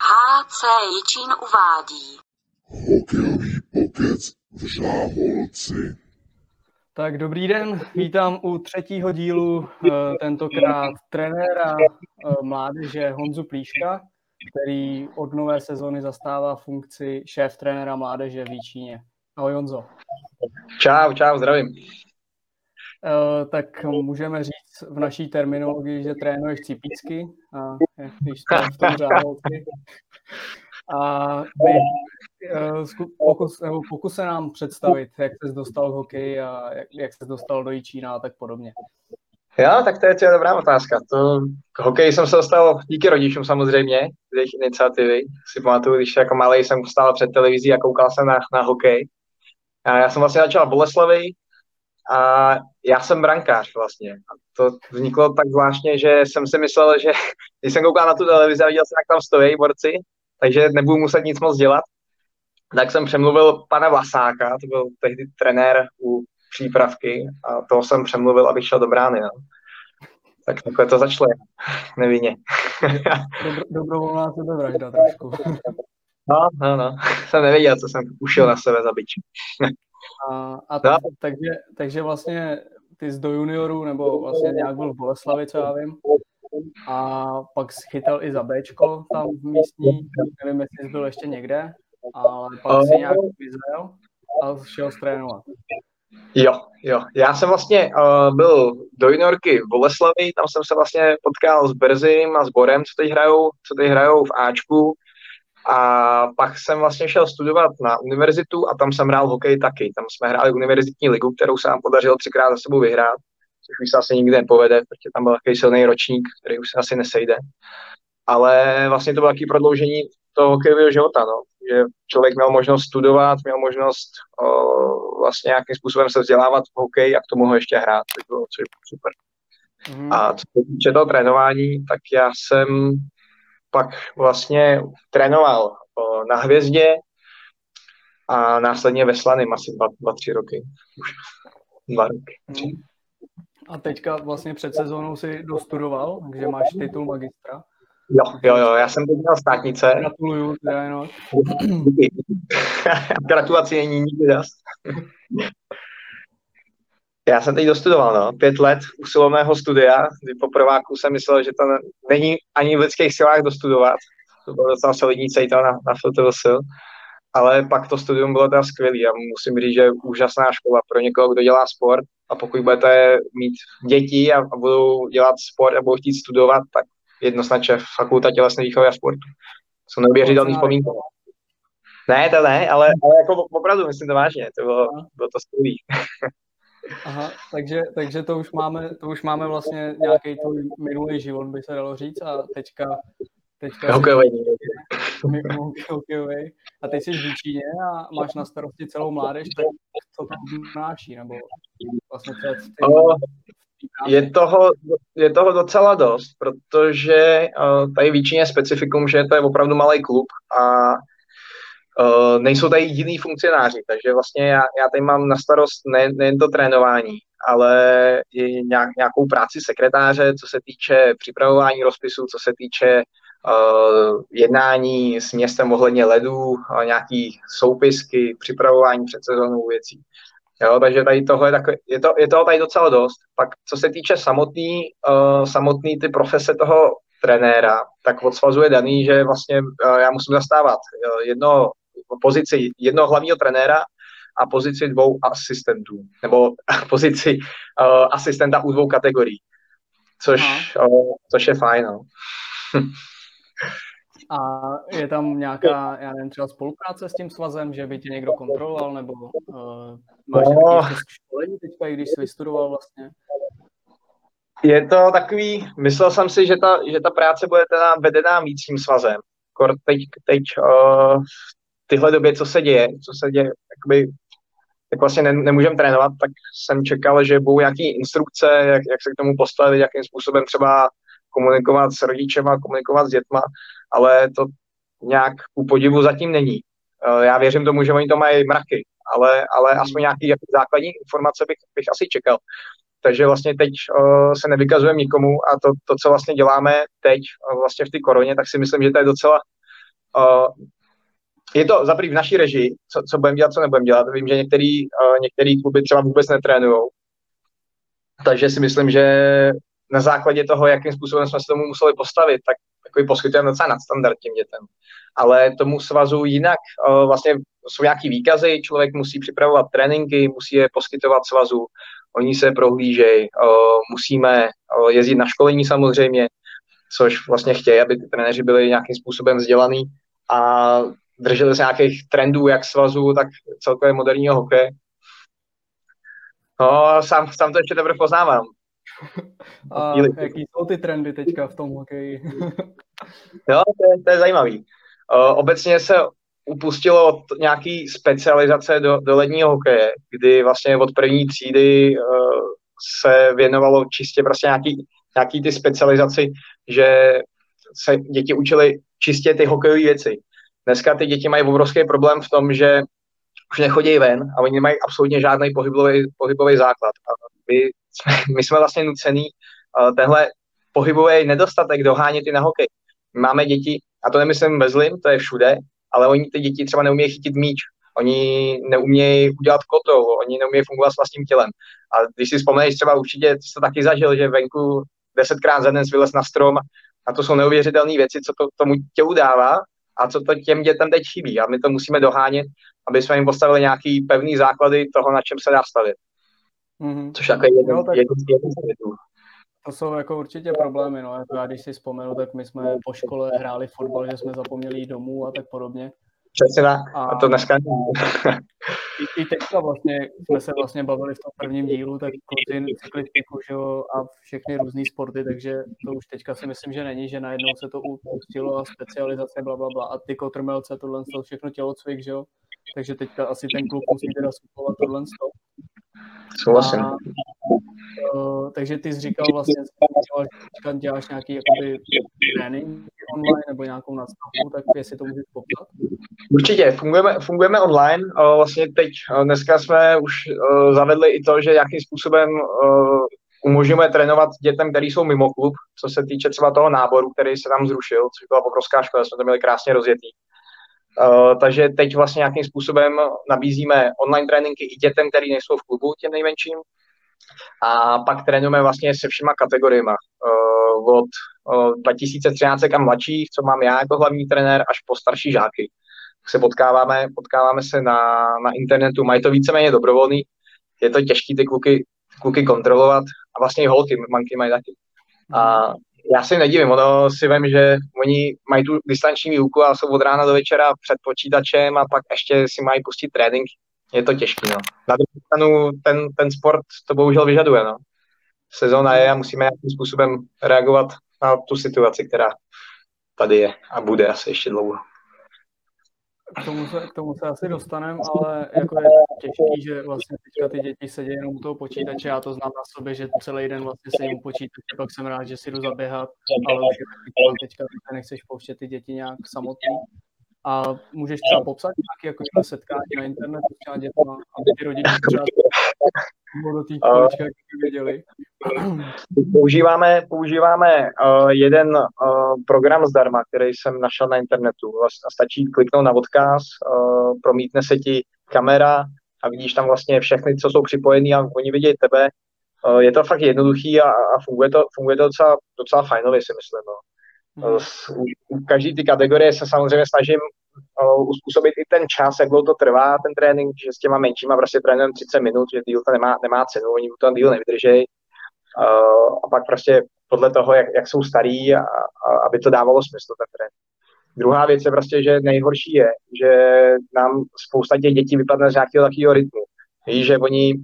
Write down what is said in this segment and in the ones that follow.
HC Jičín uvádí. Hokejový pokec v Žáholci. Tak dobrý den, vítám u třetího dílu eh, tentokrát trenéra eh, mládeže Honzu Plíška, který od nové sezony zastává funkci šéf trenéra mládeže v Jíčíně. Ahoj Honzo. Čau, čau, zdravím. Uh, tak můžeme říct v naší terminologii, že trénuješ cipícky, a když jste v tom řádovky. A my, uh, pokus, nebo pokus se nám představit, jak jsi dostal k hokeji a jak, jak jsi dostal do Jičína a tak podobně. Jo, tak to je, to je dobrá otázka. To, k hokeji jsem se dostal díky rodičům samozřejmě, z jejich iniciativy. Si pamatuju, když jako malý jsem stál před televizí a koukal jsem na, na hokej. A já jsem vlastně začal Boleslavi a já jsem brankář vlastně. A to vzniklo tak zvláštně, že jsem si myslel, že když jsem koukal na tu televizi a viděl jsem, jak tam stojí borci, takže nebudu muset nic moc dělat, tak jsem přemluvil pana Vlasáka, to byl tehdy trenér u přípravky a toho jsem přemluvil, abych šel do brány. No. Tak takhle to začalo nevinně. Dobro, dobrovolná sebevražda trošku. No, no, no. Jsem nevěděl, co jsem ušel na sebe zabít. A, a no. takže, takže vlastně ty jsi do juniorů, nebo vlastně nějak byl v Boleslavi, co já vím, a pak schytal i za Bčko tam v místní, nevím, jestli jsi byl ještě někde, ale pak si nějak vyzel a šel trénovat. Jo, jo. Já jsem vlastně uh, byl do juniorky v Boleslavi, tam jsem se vlastně potkal s Berzim a s Borem, co teď hrajou, co teď hrajou v Ačku. A pak jsem vlastně šel studovat na univerzitu a tam jsem hrál hokej taky. Tam jsme hráli univerzitní ligu, kterou se nám podařilo třikrát za sebou vyhrát, což už se asi nikdy nepovede, protože tam byl takový silný ročník, který už se asi nesejde. Ale vlastně to bylo taky prodloužení toho hokejového života, no. že člověk měl možnost studovat, měl možnost o, vlastně nějakým způsobem se vzdělávat v hokeji a k tomu ho ještě hrát, což bylo, což bylo super. Mm. A co se týče toho trénování, tak já jsem pak vlastně trénoval na Hvězdě a následně ve Slaným asi dva, dva tři roky. Už dva roky. Tři. A teďka vlastně před sezónou si dostudoval, takže máš titul magistra. Jo, jo, jo, já jsem teď měl státnice. Gratuluju, teda jenom. Gratulaci není nikdy dost. Já jsem teď dostudoval, no, pět let usilovného studia, kdy po prváku jsem myslel, že to není ani v lidských silách dostudovat. To bylo docela solidní cejta na, na FTVS. Ale pak to studium bylo teda skvělé a musím říct, že je úžasná škola pro někoho, kdo dělá sport a pokud budete mít děti a, a budou dělat sport a budou chtít studovat, tak jednoznačně fakulta tělesné výchovy a sportu. Jsou neuvěřitelný vzpomínky. Ne, to ne, ale, ale jako opravdu myslím to vážně, to bylo, bylo to skvělý. Aha, takže, takže to, už máme, to už máme vlastně nějaký tvůj minulý život, by se dalo říct, a teďka teďka hokejový. hokejový. A teď jsi v Číně a máš na starosti celou mládež, tak co to obnáší, nebo vlastně co je je toho, je toho docela dost, protože uh, tady Víčín je specifikum, že to je opravdu malý klub a uh, nejsou tady jiný funkcionáři, takže vlastně já, já tady mám na starost ne, nejen to trénování, ale i nějak, nějakou práci sekretáře, co se týče připravování rozpisů, co se týče uh, jednání s městem ohledně ledů, uh, nějaký soupisky, připravování před sezónou věcí. Jo, takže tady tohle tak, je, to, je toho tady docela dost. Pak co se týče samotný, uh, samotný ty profese toho trenéra, tak od svazu je daný, že vlastně uh, já musím zastávat uh, jedno pozici jednoho hlavního trenéra a pozici dvou asistentů, nebo pozici uh, asistenta u dvou kategorií, což, uh, což je fajn. No. A je tam nějaká, já nevím, třeba spolupráce s tím svazem, že by tě někdo kontroloval, nebo uh, máš no. nějaké školení teďka, když jsi vystudoval vlastně? Je to takový, myslel jsem si, že ta, že ta práce bude teda vedená víc tím svazem. Kor teď, teď uh, tyhle době, co se děje, co se děje, jakoby, jak vlastně ne, nemůžeme trénovat, tak jsem čekal, že budou nějaké instrukce, jak, jak se k tomu postavit, jakým způsobem třeba komunikovat s rodičema, komunikovat s dětma, ale to nějak u podivu zatím není. Eh, já věřím tomu, že oni to mají mraky, ale, ale aspoň nějaký základní informace bych, bych asi čekal. takže vlastně teď uh, se nevykazujeme nikomu a to, to, co vlastně děláme teď uh, vlastně v té koroně, tak si myslím, že to je docela je to za v naší režii, co, co budeme dělat, co nebudeme dělat. Vím, že některý, uh, některý kluby třeba vůbec netrénují. Takže si myslím, že na základě toho, jakým způsobem jsme se tomu museli postavit, tak takový poskytujeme docela nadstandard těm dětem. Ale tomu svazu jinak uh, vlastně jsou nějaký výkazy, člověk musí připravovat tréninky, musí je poskytovat svazu, oni se prohlížejí, uh, musíme uh, jezdit na školení samozřejmě, což vlastně chtějí, aby ty trenéři byli nějakým způsobem vzdělaný a drželi se nějakých trendů, jak svazu, tak celkově moderního hokeje. No, sám, sám to ještě teprve poznávám. A jaký jsou ty trendy teďka v tom hokeji? jo, to je, to je zajímavý. Uh, obecně se upustilo od nějaký specializace do, do ledního hokeje, kdy vlastně od první třídy uh, se věnovalo čistě prostě nějaký, nějaký ty specializaci, že se děti učili čistě ty hokejové věci. Dneska ty děti mají obrovský problém v tom, že už nechodí ven a oni nemají absolutně žádný pohybový, pohybový základ. A my, my jsme vlastně nucený tenhle pohybový nedostatek dohánět i na hokej. My máme děti, a to nemyslím bezlim, to je všude, ale oni ty děti třeba neumějí chytit míč, oni neumějí udělat kotou, oni neumějí fungovat s vlastním tělem. A když si vzpomeneš, třeba určitě jsi to taky zažil, že venku desetkrát za den vylez na strom a to jsou neuvěřitelné věci, co to tomu tělu dává a co to těm dětem teď chybí. A my to musíme dohánět, aby jsme jim postavili nějaký pevný základy toho, na čem se dá stavit. Mm-hmm. Což jako je jeden, tak... jeden, jeden z to jsou jako určitě problémy, no. Jako já když si vzpomenu, tak my jsme po škole hráli fotbal, že jsme zapomněli jít domů a tak podobně. Přesně. A, to dneska i, I teďka vlastně jsme se vlastně bavili v tom prvním dílu, tak kluci cyklistiku že jo, a všechny různé sporty, takže to už teďka si myslím, že není, že najednou se to upustilo a specializace, bla, bla, bla a ty kotrmelce, tohle to všechno tělocvik, že jo, takže teďka asi ten klub musí teda suplovat tohle Souhlasím. A, uh, takže ty jsi říkal vlastně, děláš, děláš nějaký jakoby, trénink online nebo nějakou nastavku, tak jestli to můžeš popsat? Určitě, fungujeme, fungujeme online. Uh, vlastně teď, uh, dneska jsme už uh, zavedli i to, že jakým způsobem umožňujeme trénovat dětem, který jsou mimo klub, co se týče třeba toho náboru, který se tam zrušil, což byla obrovská škola, jsme to měli krásně rozjetý. Uh, takže teď vlastně nějakým způsobem nabízíme online tréninky i dětem, který nejsou v klubu, těm nejmenším. A pak trénujeme vlastně se všema kategoriemi. Od uh, 2013 a mladších, co mám já jako hlavní trenér, až po starší žáky. Se potkáváme, potkáváme se na, na internetu, mají to víceméně dobrovolný. Je to těžké ty kluky, kluky kontrolovat a vlastně i holky, manky mají taky. A já si nedivím, ono si vím, že oni mají tu distanční výuku a jsou od rána do večera před počítačem a pak ještě si mají pustit trénink. Je to těžké. No. Na druhou stranu ten, ten sport to bohužel vyžaduje. No. Sezóna je a musíme nějakým způsobem reagovat na tu situaci, která tady je a bude asi ještě dlouho. K tomu se, k tomu se asi dostaneme, ale jako je těžký, že vlastně teďka ty děti sedí jenom u toho počítače, já to znám na sobě, že celý den vlastně sedím u počítače, pak jsem rád, že si jdu zaběhat, ale už je teďka nechceš pouštět ty děti nějak samotný. A můžeš třeba popsat nějaké jako setkání na internetu těma dětma, aby ty rodiče třeba do té věděli. Používáme, používáme uh, jeden uh, program zdarma, který jsem našel na internetu. Vlastně stačí kliknout na odkaz, uh, promítne se ti kamera a vidíš tam vlastně všechny, co jsou připojený a oni vidějí tebe. Uh, je to fakt jednoduchý a, a funguje, to, funguje to docela, docela fajnově, si myslím. No. U, u každý ty kategorie se samozřejmě snažím uh, uspůsobit i ten čas, jak dlouho to trvá, ten trénink, že s těma menšíma prostě trénujeme 30 minut, že díl to nemá, nemá cenu, oni to díl nevydrží. Uh, a pak prostě podle toho, jak, jak jsou starý, a, a, aby to dávalo smysl ten trénink. Druhá věc je prostě, že nejhorší je, že nám spousta těch dětí vypadne z nějakého takového rytmu. Víš, že oni,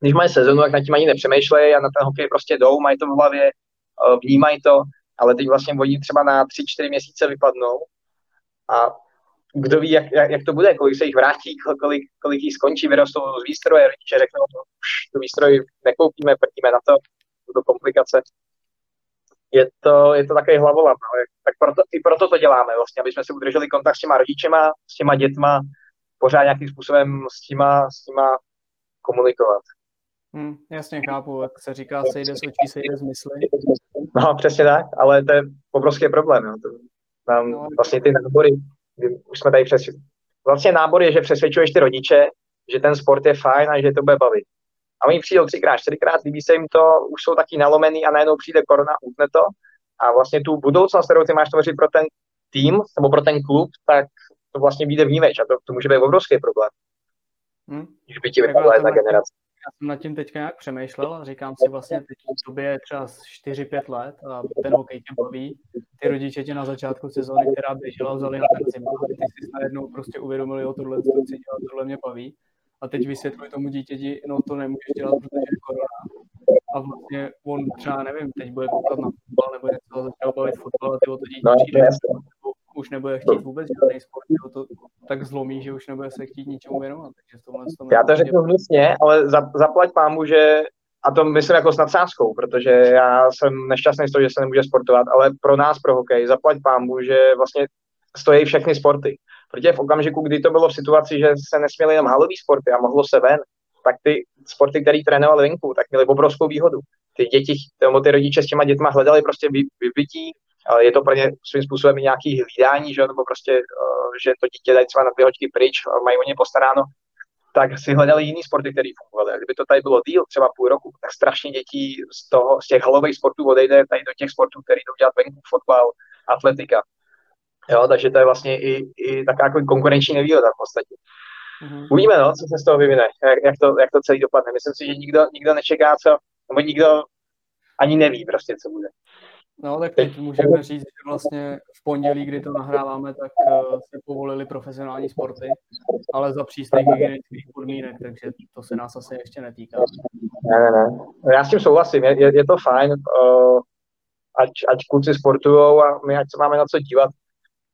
když mají sezonu, tak nad tím ani nepřemýšlejí a na ten hokej prostě jdou, mají to v hlavě, vnímají to, ale teď vlastně oni třeba na 3-4 měsíce vypadnou a kdo ví, jak, jak, jak to bude, kolik se jich vrátí, kolik, kolik jich skončí, vyrostou z výstroje, rodiče řeknou, no, už tu výstroj nekoupíme, prdíme na to, to komplikace. Je to, je to takový hlavolap, no. tak proto, i proto to děláme, vlastně, aby jsme si udrželi kontakt s těma rodičema, s těma dětma, pořád nějakým způsobem s těma, s těma komunikovat. Hmm, jasně chápu, jak se říká, sejde z očí, sejde z mysli. No, přesně tak, ale to je obrovský problém. Jo. To, no, vlastně ty nábory, už jsme tady přes... Vlastně nábor je, že přesvědčuješ ty rodiče, že ten sport je fajn a že to bude bavit. A oni přijdou třikrát, čtyřikrát, líbí se jim to, už jsou taky nalomený a najednou přijde korona, utne to. A vlastně tu budoucnost, kterou ty máš tvořit pro ten tým nebo pro ten klub, tak to vlastně vyjde vnímeč a to, to může být obrovský problém. Hmm. Když by ti vypadla jedna generace. Já jsem nad tím teďka nějak přemýšlel a říkám si vlastně, teď v tobě je třeba 4-5 let a ten hokej tě baví. Ty rodiče tě na začátku sezóny, která běžela, vzali na ten zimu a ty si najednou prostě uvědomili, o tohle, co chci dělat, tohle mě baví. A teď vysvětluji tomu dítěti, no to nemůžeš dělat, protože je korona. A vlastně on třeba, nevím, teď bude koukat na fotbal nebo něco, začal bavit fotbal a ty o to dítě no, přijde, už nebude chtít vůbec žádný sport, to tak zlomí, že už nebude se chtít ničemu věnovat. Takže tohle Já to řeknu hnusně, ale za, zaplať pámu, že a to myslím jako s nadsázkou, protože já jsem nešťastný z toho, že se nemůže sportovat, ale pro nás, pro hokej, zaplať pámu, že vlastně stojí všechny sporty. Protože v okamžiku, kdy to bylo v situaci, že se nesměly jenom halový sporty a mohlo se ven, tak ty sporty, které trénovali venku, tak měly obrovskou výhodu. Ty děti, ty rodiče s těma dětma hledali prostě vybytí, je to pro ně svým způsobem nějaký hlídání, že, nebo prostě, eh, že to dítě dají třeba na dvě hoďky pryč, mají o ně postaráno, tak si hledali jiný sporty, které fungovaly. Kdyby to tady bylo díl, třeba půl roku, tak strašně dětí z, toho, z těch halových sportů odejde tady do těch sportů, které jdou dělat venku, fotbal, atletika. Jo, takže to je vlastně i, i taková jako konkurenční nevýhoda v podstatě. Mm-hmm. Uvidíme, no, co se z toho vyvine, jak, jak, to, jak to celý dopadne. Myslím si, že nikdo, nikdo nečeká, co, nebo nikdo ani neví prostě, co bude. No, tak teď můžeme říct, že vlastně v pondělí, kdy to nahráváme, tak uh, se povolili profesionální sporty, ale za přísných hygienických podmínek, takže to se nás asi ještě netýká. Ne, ne, ne. Já s tím souhlasím, je, je, je to fajn, ať, ať kluci sportují a my ať se máme na co dívat.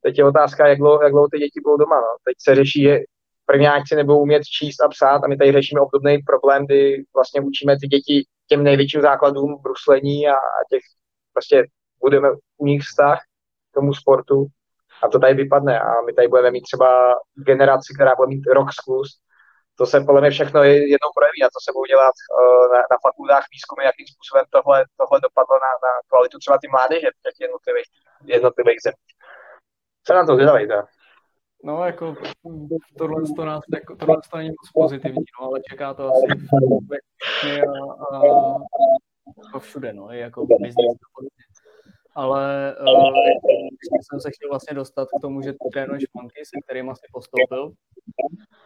Teď je otázka, jak dlouho, jak dlouho ty děti budou doma. No. Teď se řeší, že prvňáci nebudou umět číst a psát a my tady řešíme obdobný problém, kdy vlastně učíme ty děti těm největším základům bruslení a těch prostě budeme u nich vztah k tomu sportu a to tady vypadne a my tady budeme mít třeba generaci, která bude mít rok sklus. To se podle mě všechno jednou projeví a to se budou dělat uh, na, na fakultách výzkumy, jakým způsobem tohle, tohle dopadlo na, na kvalitu třeba ty mládeže v těch jednotlivých, jednotlivých zemí. Co na to zvědavej? No, jako tohle, to nás, jako, tohle to není moc pozitivní, no, ale čeká to asi a, a, a všude, no, je jako business ale uh, jsem se chtěl vlastně dostat k tomu, že trénuješ funky, se kterým asi postoupil,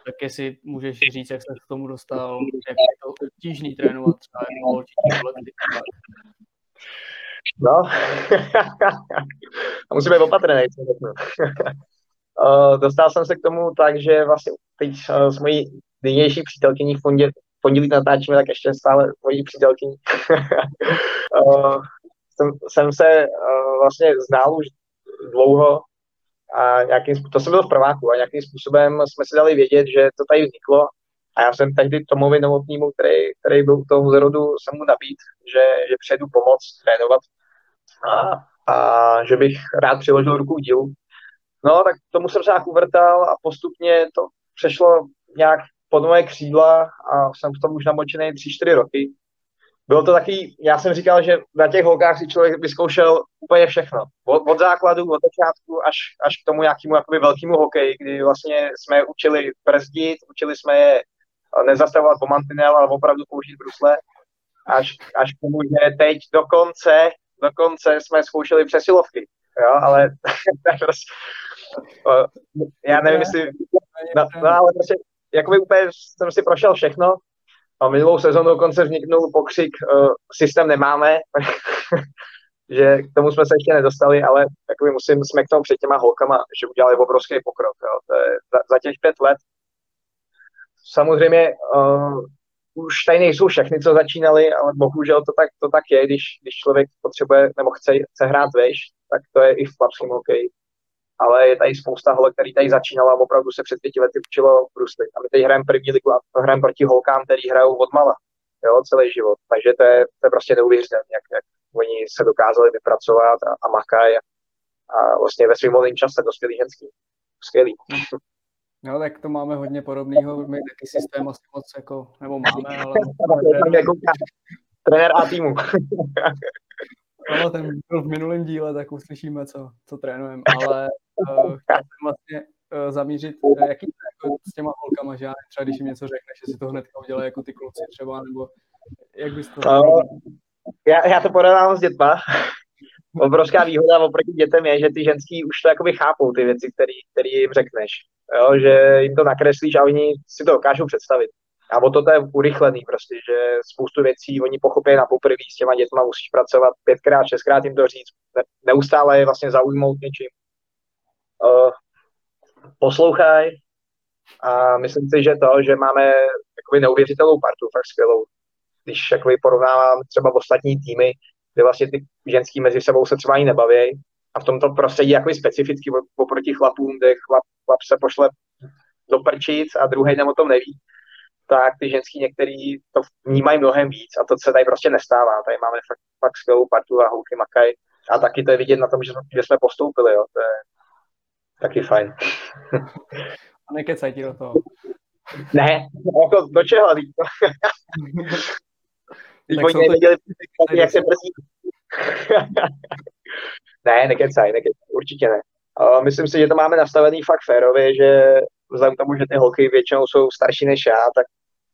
tak jestli můžeš říct, jak se k tomu dostal, jak je to obtížný trénovat třeba jednou holčičí No, a musíme být opatrný, co uh, dostal jsem se k tomu tak, že vlastně teď uh, s mojí nynější přítelkyní v pondělí, pondělí natáčíme, tak ještě stále mojí přítelkyní. uh, jsem, jsem se uh, vlastně znal už dlouho a nějakým, to jsem byl v prváku a nějakým způsobem jsme si dali vědět, že to tady vzniklo a já jsem tehdy Tomovi Novotnímu, který, který byl u toho zrodu, jsem mu nabít, že, že přejdu pomoc trénovat a, a že bych rád přiložil ruku dílu. No, tak tomu jsem se nějak uvrtal a postupně to přešlo nějak pod moje křídla a jsem v tom už namočený 3-4 roky bylo to taky, já jsem říkal, že na těch holkách si člověk vyzkoušel úplně všechno. Od, od základu, od začátku až, až k tomu nějakému jakoby velkému hokeji, kdy vlastně jsme učili brzdit, učili jsme je nezastavovat po mantinel, ale opravdu použít brusle. Až, až k tomu, že teď dokonce, dokonce jsme zkoušeli přesilovky. Jo, ale prostě, já nevím, jestli, no, no ale prostě, jakoby úplně jsem si prošel všechno a minulou sezónu dokonce vzniknul pokřik, uh, systém nemáme, že k tomu jsme se ještě nedostali, ale takový musím smeknout před těma holkama, že udělali obrovský pokrok. Jo. To je za, za těch pět let. Samozřejmě uh, už tady nejsou všechny, co začínali, ale bohužel to tak, to tak je, když, když člověk potřebuje nebo chce, chce hrát veš, tak to je i v chlapském hokeji ale je tady spousta holek, který tady začínala a opravdu se před pěti lety učilo bruslit. A my teď hrajeme první ligu a hrajeme proti holkám, který hrajou od mala, jo, celý život. Takže to je, to je prostě neuvěřitelné, jak, jak oni se dokázali vypracovat a, a makají a, a vlastně ve svém volném čase dospělý ženský. Skvělý. No, tak to máme hodně podobného, my taky systém asi moc jako, nebo máme, ale... jako trenér A týmu. ale ten byl v minulém díle, tak uslyšíme, co, co trénujeme, ale uh, chtěl jsem vlastně uh, zamířit, uh, jaký jako s těma holkama, že já třeba když jim něco řekneš, že si to hnedka udělají jako ty kluci třeba, nebo jak bys to... Uh, já, já to podávám s dětma. Obrovská výhoda oproti dětem je, že ty ženský už to jakoby chápou ty věci, které jim řekneš. Jo, že jim to nakreslíš a oni si to dokážou představit. A o to je urychlený prostě, že spoustu věcí oni pochopí na poprvé s těma dětma, musíš pracovat pětkrát, šestkrát jim to říct, neustále je vlastně zaujmout něčím. Uh, poslouchaj a myslím si, že to, že máme jakoby neuvěřitelnou partu, fakt skvělou. Když jakoby porovnávám třeba ostatní týmy, kde vlastně ty ženský mezi sebou se třeba ani nebaví a v tomto prostředí jakoby specificky oproti chlapům, kde chlap, chlap se pošle do prčic a druhý nem o tom neví, tak ty ženský některý to vnímají mnohem víc a to se tady prostě nestává. Tady máme fakt, fakt skvělou partu a holky makaj a taky to je vidět na tom, že, že jsme postoupili, jo. To je taky fajn. a nekecaj ti do toho. Ne, jako do čeho? Teď oni nevěděli, jak se brzí. ne, nekecaj, nekecaj, určitě ne. Uh, myslím si, že to máme nastavený fakt férově, že vzhledem k tomu, že ty holky většinou jsou starší než já, tak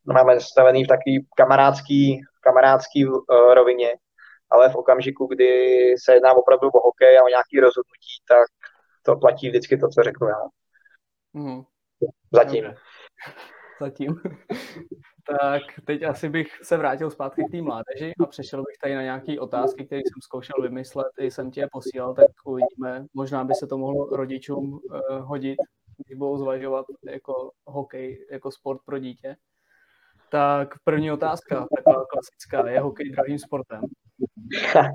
máme nastavený v takový kamarádský, kamarádský uh, rovině, ale v okamžiku, kdy se jedná opravdu o hokej a o nějaký rozhodnutí, tak to platí vždycky to, co řeknu já. Mm. Zatím. Okay. Zatím. tak teď asi bych se vrátil zpátky k té mládeži a přešel bych tady na nějaké otázky, které jsem zkoušel vymyslet, i jsem tě posílal, tak uvidíme. Možná by se to mohlo rodičům uh, hodit, když budou zvažovat jako hokej, jako sport pro dítě. Tak první otázka, taková klasická, je hokej drahým sportem?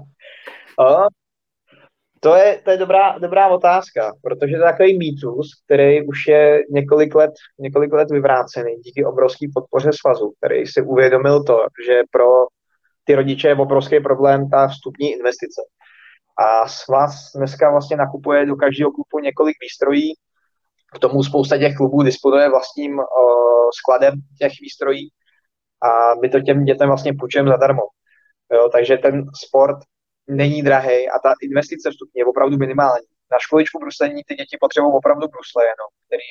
to je, to je dobrá, dobrá otázka, protože to je takový mýtus, který už je několik let, několik let vyvrácený díky obrovské podpoře svazu, který si uvědomil to, že pro ty rodiče je obrovský problém ta vstupní investice. A svaz dneska vlastně nakupuje do každého klubu několik výstrojí, k tomu spousta těch klubů disponuje vlastním uh, skladem těch výstrojí a my to těm dětem vlastně půjčujeme zadarmo. Jo, takže ten sport není drahý a ta investice vstupní je opravdu minimální. Na školičku bruslení ty děti potřebují opravdu brusle jenom, který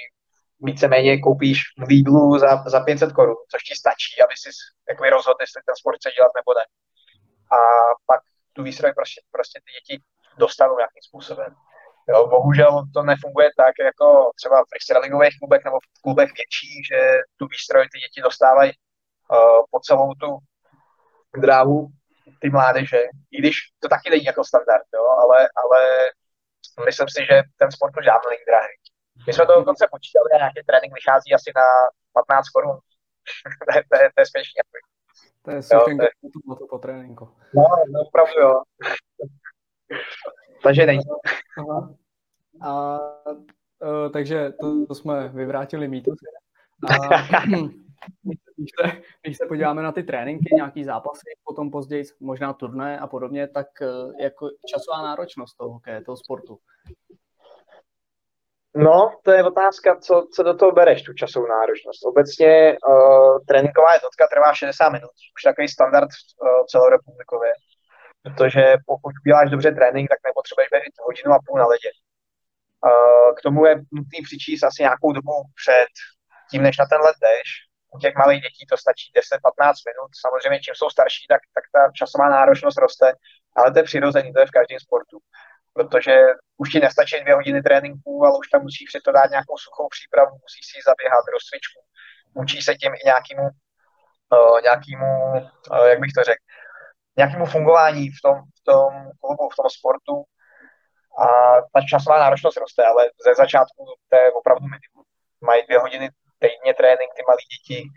víceméně koupíš v Lidlu za, za 500 korun, což ti stačí, aby si jakoby rozhodl, jestli ten sport chce dělat nebo ne. A pak tu výstroj prostě, prostě ty děti dostanou nějakým způsobem. Jo, bohužel to nefunguje tak, jako třeba v freestylingových klubech nebo v klubech větší, že tu výstroj ty děti dostávají uh, po celou tu dráhu ty mládeže, i když to taky není jako standard, jo, ale, ale myslím si, že ten sport už dávno není drahý. My jsme to dokonce počítali a nějaký trénink vychází asi na 15 korun. to, je, to, je, to je směšný. To je sušenka to, to po tréninku. No, no, opravdu jo. Takže není. Aha. A, uh, takže to, to jsme vyvrátili mýtus. A, když, se, když se podíváme na ty tréninky, nějaký zápasy, potom později možná turné a podobně, tak uh, jako časová náročnost toho hokeje, toho sportu. No, to je otázka, co, co do toho bereš, tu časovou náročnost. Obecně uh, tréninková jednotka trvá 60 minut, už takový standard uh, celorepublikově. Protože pokud uděláš dobře trénink, tak nepotřebuješ být hodinu a půl na ledě. K tomu je nutný přičíst asi nějakou dobu před tím, než na ten let jdeš. U těch malých dětí to stačí 10-15 minut. Samozřejmě, čím jsou starší, tak, tak ta časová náročnost roste, ale to je přirozený, to je v každém sportu. Protože už ti nestačí dvě hodiny tréninku, ale už tam musíš při to dát nějakou suchou přípravu, musíš si zaběhat, rozcvičku. Učí se tím i nějakému, uh, nějakému uh, jak bych to řekl, nějakému fungování v tom, v tom klubu, v tom sportu a ta časová náročnost roste, ale ze začátku to je opravdu minimum. Mají dvě hodiny týdně trénink, ty malí děti,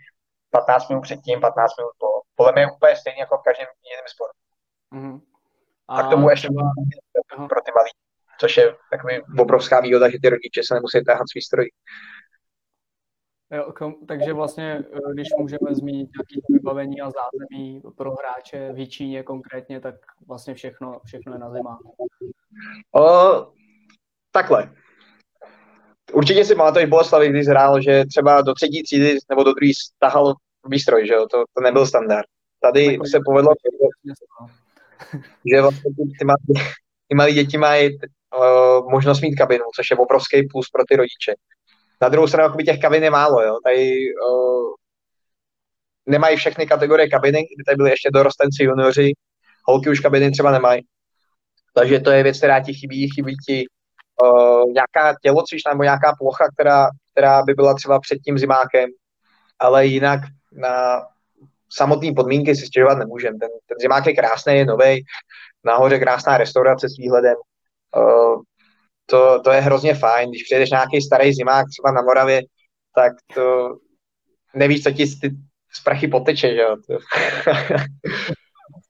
15 minut předtím, 15 minut po. Podle mě je úplně stejně jako v každém jiném sportu. Mm-hmm. A, a k tomu ještě pro ty malí, což je takový obrovská výhoda, že ty rodiče se nemusí táhat svý stroj. Jo, takže vlastně, eh, když můžeme zmínit nějaké vybavení a zázemí pro hráče v Číně konkrétně, tak vlastně všechno, všechno je na zima. O, takhle. určitě si pamatuješ Boleslavy, když hrál, že třeba do třetí třídy nebo do druhé stahal výstroj, že jo, to, to nebyl standard. Tady se povedlo, že vlastně ty, malí, ty malí děti mají uh, možnost mít kabinu, což je obrovský plus pro ty rodiče. Na druhou stranu, jakoby těch kabin je málo, jo. Tady uh, nemají všechny kategorie kabiny, kdy tady byly ještě dorostenci, junioři, holky už kabiny třeba nemají. Takže to je věc, která ti chybí, chybí ti uh, nějaká tělocvična nebo nějaká plocha, která, která by byla třeba před tím zimákem, ale jinak na samotné podmínky si stěžovat nemůžem. Ten, ten zimák je krásný, je nový, nahoře krásná restaurace s výhledem. To, to je hrozně fajn. Když přijedeš nějaký starý zimák třeba na Moravě, tak to nevíš, co ti ty sprachy poteče, že jo.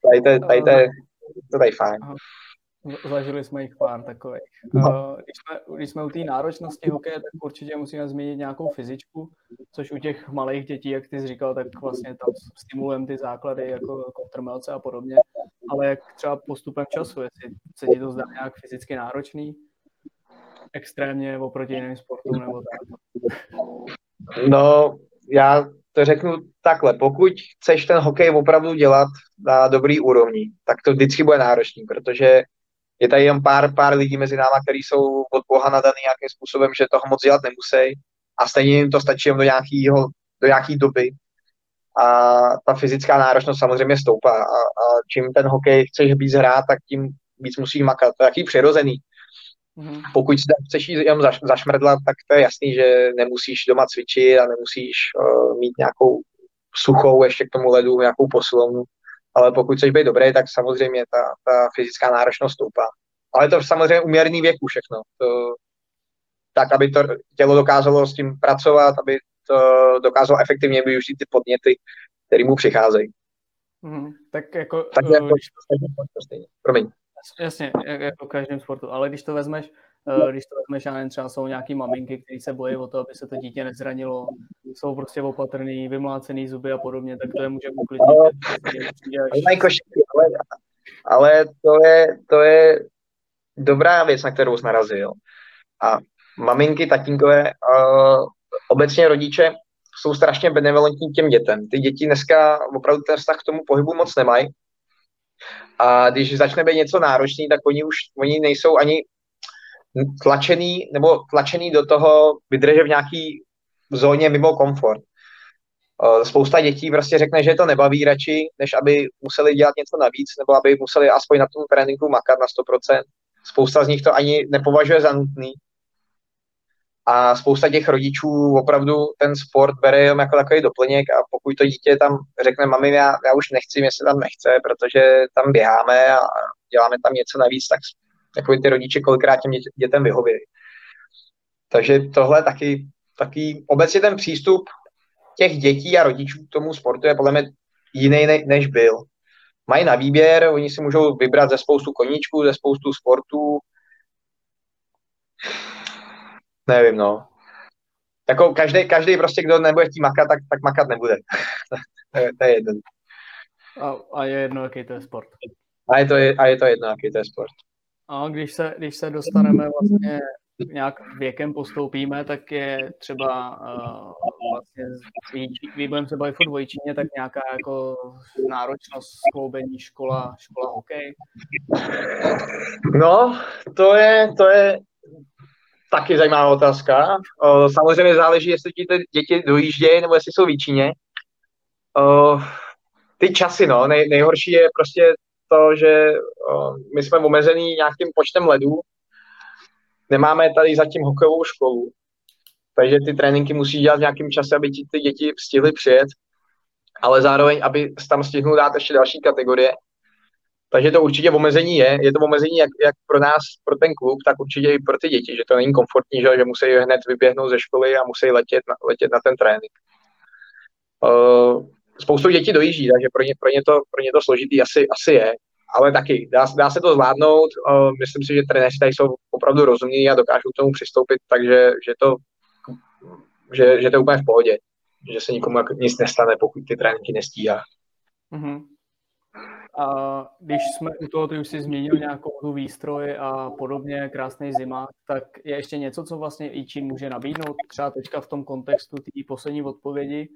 tady to, tady to, to je fajn. Zažili jsme jich pár takových. No. Když jsme, když jsme u té náročnosti hokeje, tak určitě musíme zmínit nějakou fyzičku, což u těch malých dětí, jak ty jsi říkal, tak vlastně tam stimulujeme ty základy jako, jako trmelce a podobně. Ale jak třeba postupem času, jestli se ti to zdá nějak fyzicky náročný, extrémně oproti jiným sportům nebo tak? No, já to řeknu takhle. Pokud chceš ten hokej opravdu dělat na dobrý úrovni, tak to vždycky bude náročný, protože je tady jen pár, pár lidí mezi náma, kteří jsou od Boha nadaný nějakým způsobem, že toho moc dělat nemusí a stejně jim to stačí do, nějakýho, do nějaký doby. A ta fyzická náročnost samozřejmě stoupá a, a čím ten hokej chceš víc hrát, tak tím víc musíš makat. To je jaký přirozený. Mm-hmm. Pokud chceš jít jenom zaš, zašmrdlat, tak to je jasný, že nemusíš doma cvičit a nemusíš uh, mít nějakou suchou ještě k tomu ledu, nějakou posilovnu ale pokud chceš být dobrý, tak samozřejmě ta, ta fyzická náročnost stoupá. Ale to samozřejmě uměrný věku všechno. To, tak, aby to tělo dokázalo s tím pracovat, aby to dokázalo efektivně využít ty podněty, které mu přicházejí. Mm, tak jako... Tak jako, když... Promiň. Jasně, jako v každém sportu, ale když to vezmeš, Eh, když to vezmeš, já nevím, třeba jsou nějaký maminky, které se bojí o to, aby se to dítě nezranilo, jsou prostě opatrný, vymlácený zuby a podobně, tak to je může uklidnit. Ale, ale, ale to, je, to je dobrá věc, na kterou jsi narazil. A maminky, tatínkové, uh, obecně rodiče jsou strašně benevolentní těm dětem. Ty děti dneska opravdu ten vztah k tomu pohybu moc nemají. A když začne být něco náročný, tak oni už oni nejsou ani tlačený, nebo tlačený do toho vydrže v nějaký zóně mimo komfort. Spousta dětí prostě řekne, že to nebaví radši, než aby museli dělat něco navíc, nebo aby museli aspoň na tom tréninku makat na 100%. Spousta z nich to ani nepovažuje za nutný. A spousta těch rodičů opravdu ten sport bere jenom jako takový doplněk a pokud to dítě tam řekne, mami, já, já už nechci, mě se tam nechce, protože tam běháme a děláme tam něco navíc, tak jako ty rodiče kolikrát těm dětem vyhovějí. Takže tohle taky, taky obecně ten přístup těch dětí a rodičů k tomu sportu je podle mě jiný než byl. Mají na výběr, oni si můžou vybrat ze spoustu koníčků, ze spoustu sportů. Nevím, no. Jako každý, každý prostě, kdo nebude chtít makat, tak, tak makat nebude. to, je, to je jedno. A, a je jedno, jaký to je sport. A je to, a je to jedno, jaký to je sport. A když se, když se dostaneme vlastně nějak věkem postoupíme, tak je třeba uh, vlastně budeme se bavit o dvojčině, tak nějaká jako náročnost skloubení škola, škola hokej? No, to je, to je taky zajímavá otázka. Samozřejmě záleží, jestli ti ty děti dojíždějí, nebo jestli jsou v Číně. Ty časy, no, nej, nejhorší je prostě to, že my jsme omezený nějakým počtem ledů, nemáme tady zatím hokejovou školu, takže ty tréninky musí dělat v nějakém čase, aby ti ty děti stihly přijet, ale zároveň, aby tam stihnul dát ještě další kategorie. Takže to určitě omezení je. Je to omezení jak, jak pro nás, pro ten klub, tak určitě i pro ty děti, že to není komfortní, že, že musí hned vyběhnout ze školy a musí letět na, letět na ten trénink. Uh, spoustu dětí dojíždí, takže pro ně, pro ně, to, pro ně to složitý asi, asi je, ale taky dá, dá se to zvládnout. Uh, myslím si, že trenéři tady jsou opravdu rozumní a dokážou k tomu přistoupit, takže že to, že, že to je úplně v pohodě, že se nikomu nic nestane, pokud ty tréninky nestíhá. Mm-hmm. A když jsme u toho, ty už si změnil nějakou tu výstroj a podobně, krásný zima, tak je ještě něco, co vlastně i Čín může nabídnout, třeba teďka v tom kontextu té poslední odpovědi,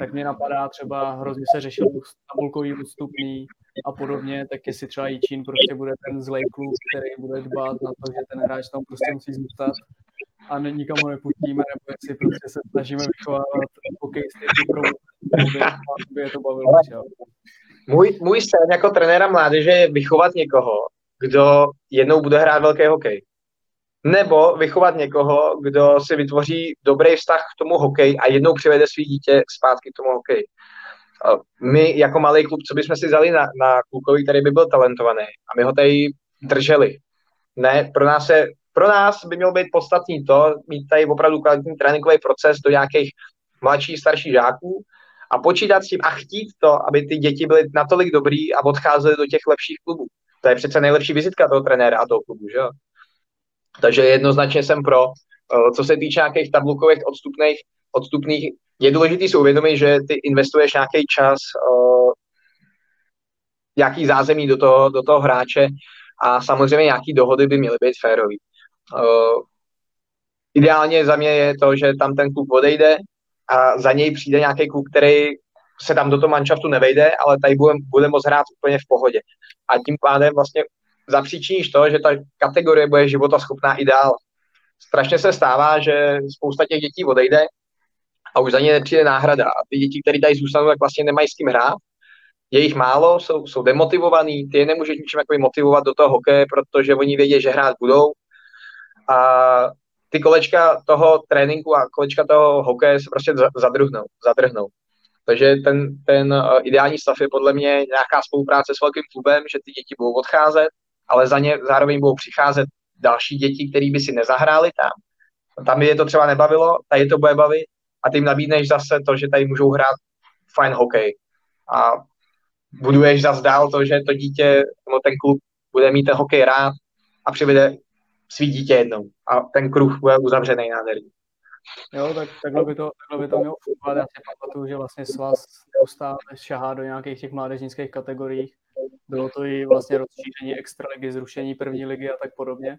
tak mě napadá třeba, hrozně se řešil tabulkový odstupný a podobně, tak jestli třeba Čín prostě bude ten zlej klub, který bude dbát na to, že ten hráč tam prostě musí zůstat a nikam ho nepustíme, nebo jestli prostě se snažíme vychovávat hokejisty aby je to bavilo. Můj, můj sen jako trenéra mládeže je vychovat někoho, kdo jednou bude hrát velký hokej. Nebo vychovat někoho, kdo si vytvoří dobrý vztah k tomu hokej a jednou přivede svý dítě zpátky k tomu hokej. My jako malý klub, co bychom si vzali na, na klukovi, který by byl talentovaný a my ho tady drželi. Ne, pro nás, je, pro nás by mělo být podstatný to, mít tady opravdu kvalitní tréninkový proces do nějakých mladších, starších žáků a počítat s tím a chtít to, aby ty děti byly natolik dobrý a odcházely do těch lepších klubů. To je přece nejlepší vizitka toho trenéra a toho klubu, že jo? Takže jednoznačně jsem pro. Eh, co se týče nějakých tabulkových odstupných, odstupných, je důležité si uvědomit, že ty investuješ nějaký čas, eh, nějaký zázemí do toho, do toho hráče a samozřejmě nějaký dohody by měly být férový. Eh, ideálně za mě je to, že tam ten klub odejde, a za něj přijde nějaký kluk, který se tam do toho manšaftu nevejde, ale tady bude, bude moct hrát úplně v pohodě. A tím pádem vlastně zapříčiníš to, že ta kategorie bude života schopná i dál. Strašně se stává, že spousta těch dětí odejde a už za ně nepřijde náhrada. A ty děti, které tady zůstanou, tak vlastně nemají s kým hrát. Je jich málo, jsou, jsou demotivovaný, ty je nemůžeš ničím motivovat do toho hokeje, protože oni vědí, že hrát budou. A ty kolečka toho tréninku a kolečka toho hokeje se prostě zadrhnou, zadrhnou. Takže ten, ten eh, ideální stav je podle mě nějaká spolupráce s velkým klubem, že ty děti budou odcházet, ale za ně zároveň budou přicházet další děti, které by si nezahráli tam. Tam je to třeba nebavilo, tady to bude bavit a ty jim nabídneš zase to, že tady můžou hrát fajn hokej. A buduješ zase dál to, že to dítě nebo ten klub bude mít ten hokej rád a přivede svý dítě jednou a ten kruh bude uzavřený nádherně. Jo, tak takhle by to, takhle by to mělo fungovat. Já si pamatuju, že vlastně svaz neustále šahá do nějakých těch mládežnických kategorií. Bylo to i vlastně rozšíření extraligy, zrušení první ligy a tak podobně.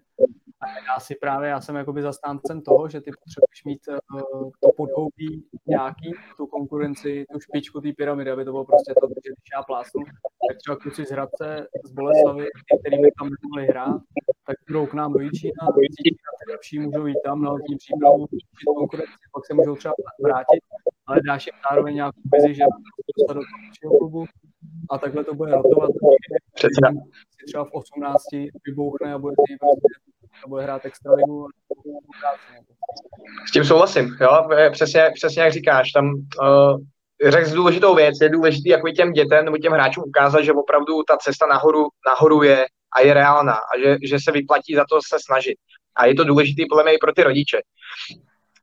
A já si právě, já jsem jakoby zastáncem toho, že ty potřebuješ mít uh, to podhoubí nějaký, tu konkurenci, tu špičku té pyramidy, aby to bylo prostě to, že když já plásnu, tak třeba kluci z Hradce, z Boleslavy, kterými tam nemohli hrát, tak budou k nám do Jičína, ty lepší můžou jít tam na letní přípravu, konkurenci, pak se můžou třeba vrátit, ale dáš jim zároveň nějakou vizi, že dostat do toho klubu a takhle to bude rotovat. Přesně. Třeba v 18 vybouchne a bude prostě, a bude hrát extraligu. S tím souhlasím, jo, přesně, přesně jak říkáš, tam uh, řekl důležitou věc, je důležitý jako těm dětem nebo těm hráčům ukázat, že opravdu ta cesta nahoru, nahoru je a je reálná a že, že se vyplatí za to se snažit. A je to důležité podle mě i pro ty rodiče.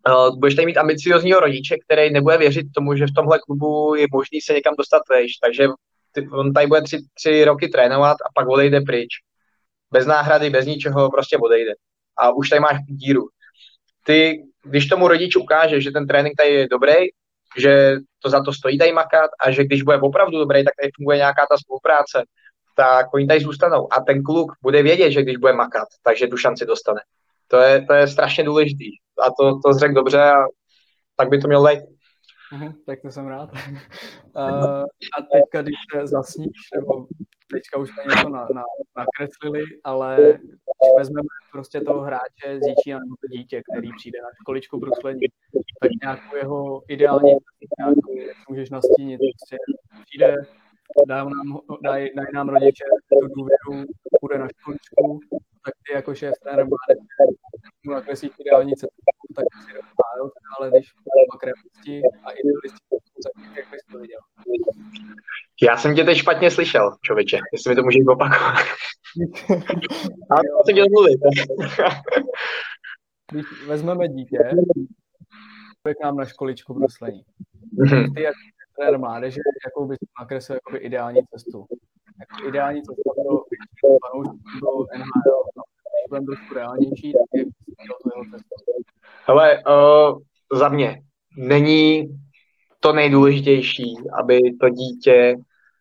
Uh, budeš tady mít ambiciozního rodiče, který nebude věřit tomu, že v tomhle klubu je možný se někam dostat vejš, takže ty, on tady bude tři, tři roky trénovat a pak odejde pryč. Bez náhrady, bez ničeho, prostě odejde. A už tady máš díru. Ty, když tomu rodič ukáže, že ten trénink tady je dobrý, že to za to stojí tady makat a že když bude opravdu dobrý, tak tady funguje nějaká ta spolupráce, tak oni tady zůstanou. A ten kluk bude vědět, že když bude makat, takže tu šanci dostane. To je, to je strašně důležitý. A to, to řekl dobře a tak by to mělo být. Uh, tak to jsem rád. Uh, a teďka, když se zasníš, nebo teďka už jsme něco na, na, nakreslili, ale když vezmeme prostě toho hráče z Jíčína nebo to dítě, který přijde na školičku bruslení, tak nějakou jeho ideální nějakou, můžeš nastínit, prostě přijde, dá nám, daj, daj nám rodiče tu důvěru, bude na školičku, tak ty jako šéf trenér mu nakreslíš ideální cestu, tak si rozpájil, ale když pak realisti a idealisti, tak jak bys to viděl? Já jsem tě teď špatně slyšel, člověče, jestli mi to můžeš opakovat. Ale to jsem chtěl mluvit. Když vezmeme dítě, k nám na školičku bruslení. Mm-hmm. Ty jako trenér mládeže, jakou bys nakreslil jako ideální cestu? Jako ideální cesta pro fanoušků do NHL, budeme trošku reálnější, tak jak bys to jeho cestu? Hele, uh, za mě není to nejdůležitější, aby to dítě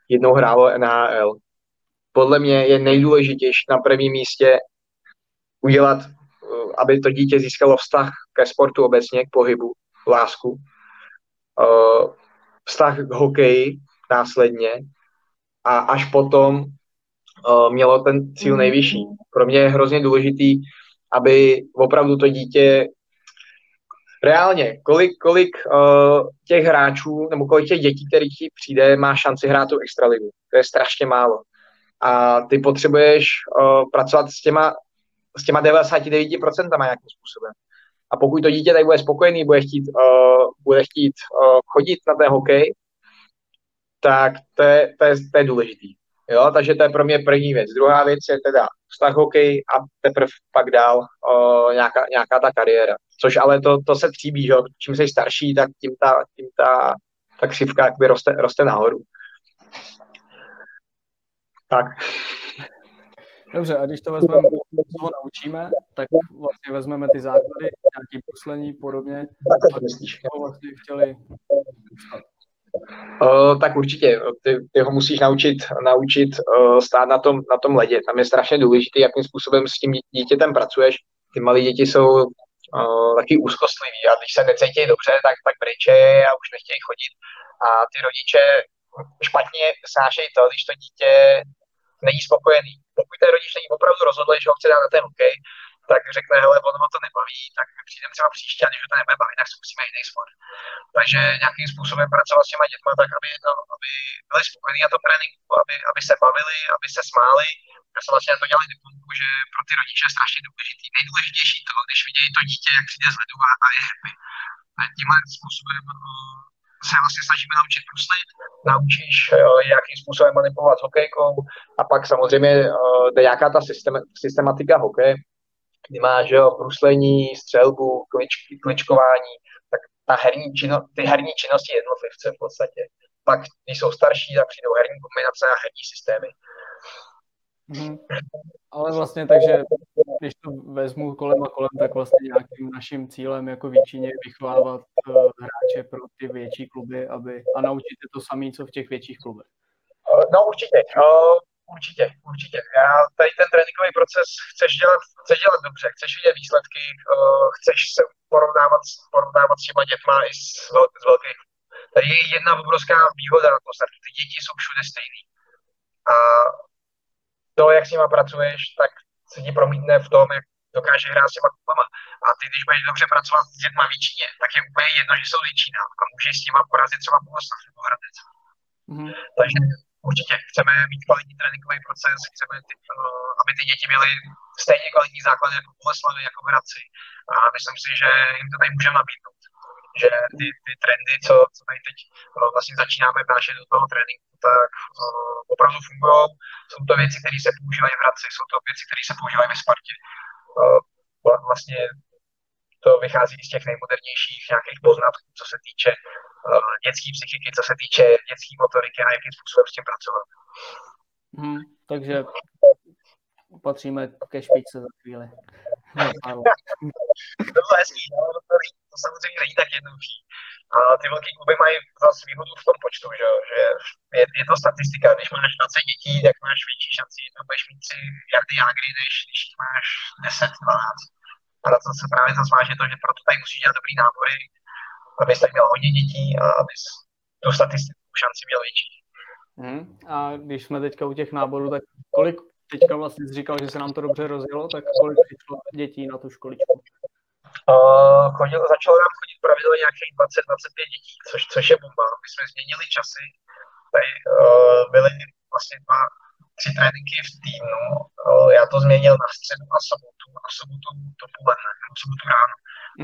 jednou hrálo NHL. Podle mě je nejdůležitější na prvním místě udělat, eh, aby to dítě získalo vztah ke sportu obecně, k pohybu, lásku, eh, vztah k hokeji následně a až potom uh, mělo ten cíl mhm. nejvyšší. Pro mě je hrozně důležitý, aby opravdu to dítě reálně, kolik, kolik uh, těch hráčů nebo kolik těch dětí, kterých ti přijde, má šanci hrát tu extraligu. To je strašně málo. A ty potřebuješ uh, pracovat s těma, s těma 99% nějakým způsobem. A pokud to dítě tady bude spokojený, bude chtít, uh, bude chtít uh, chodit na ten hokej, tak to je, to je, to je důležitý. Jo, takže to je pro mě první věc. Druhá věc je teda vztah hokej a teprve pak dál o, nějaká, nějaká ta kariéra. Což ale to, to se tříbí, že? čím jsi starší, tak tím ta, tím ta, ta křivka jakoby roste, roste nahoru. Tak. Dobře, a když to vezmeme, to naučíme, tak vlastně vezmeme ty základy, nějaký poslení podobně, tak to vlastně chtěli Uh, tak určitě, ty, ty ho musíš naučit, naučit uh, stát na tom, na tom ledě. Tam je strašně důležité, jakým způsobem s tím dítětem pracuješ. Ty malé děti jsou uh, taky úzkostliví a když se necítí dobře, tak, tak bryče a už nechtějí chodit. A ty rodiče špatně snášejí to, když to dítě není spokojený. Pokud ten rodič není opravdu rozhodl, že ho chce dát na ten hokej, tak řekne, hele, ono ho to nebaví, tak my přijdeme třeba příště a když ho to nebude bavit, tak zkusíme jiný sport. Takže nějakým způsobem pracovat s těma dětma tak, aby, to, aby byli spokojení na tom tréninku, aby, aby se bavili, aby se smáli. Já jsem vlastně na to dělal diplomku, že pro ty rodiče je strašně důležitý. Nejdůležitější to, když vidějí to dítě, jak přijde z ledu a, je happy. A tímhle způsobem uh, se vlastně snažíme naučit bruslit, naučíš, uh, jakým způsobem manipulovat s hokejkou a pak samozřejmě uh, nějaká ta systematika hokeje, kdy máš jo, bruslení, střelbu, klič, kličkování, tak ta herní čino, ty herní činnosti jednotlivce v podstatě. Pak, když jsou starší, tak přijdou herní kombinace a herní systémy. Hmm. Ale vlastně takže, když to vezmu kolem a kolem, tak vlastně nějakým naším cílem jako většině je vychovávat uh, hráče pro ty větší kluby aby, a naučit je to samé, co v těch větších klubech. No určitě. Uh, Určitě, určitě. Já tady ten tréninkový proces chceš dělat, chceš dělat dobře, chceš vidět výsledky, chceš se porovnávat, porovnávat s těma dětma i s, s velkých. Tady je jedna obrovská výhoda na to. Ty děti jsou všude stejný. A to, jak s nima pracuješ, tak se ti promítne v tom, jak dokáže hrát s těma klubama. A ty, když budeš dobře pracovat s dětma Víčíně, tak je úplně jedno, že jsou Víčína a můžeš s nima porazit třeba Bohuslav nebo Hradec. Mm-hmm. Takže určitě chceme mít kvalitní tréninkový proces, chceme, uh, aby ty děti měly stejně kvalitní základy jako Boleslavy, jako v Hradci. A myslím si, že jim to tady můžeme nabídnout. Že ty, ty trendy, co, co tady teď uh, vlastně začínáme vnášet do toho tréninku, tak uh, opravdu fungují. Jsou to věci, které se používají v Hradci, jsou to věci, které se používají ve Spartě. Vlastně to vychází z těch nejmodernějších nějakých poznatků, co se týče dětské psychiky, co se týče dětské motoriky a jakým způsobem s tím pracovat. Hmm, takže patříme ke špičce za chvíli. to bylo hezký, no, to, to samozřejmě není tak jednoduchý. A ty velké kluby mají zase výhodu v tom počtu, že, že je, je, to statistika. Když máš 20 dětí, tak máš větší šanci, že budeš mít 3 jardy jágry, než když máš 10, 12. A to se právě zase to, že proto tady musíš dělat dobrý nábory, abys tak měl hodně dětí a abys tu statistickou šanci měl větší. Hmm. A když jsme teďka u těch náborů, tak kolik teďka vlastně jsi říkal, že se nám to dobře rozjelo, tak kolik přišlo dětí na tu školičku? Uh, chodil, začalo nám chodit pravidelně nějakých 20-25 dětí, což, což je bomba. My jsme změnili časy. Tady uh, byly vlastně dva, tři tréninky v týdnu. Já to změnil na středu a sobotu, a sobotu dopoledne, nebo sobotu ráno.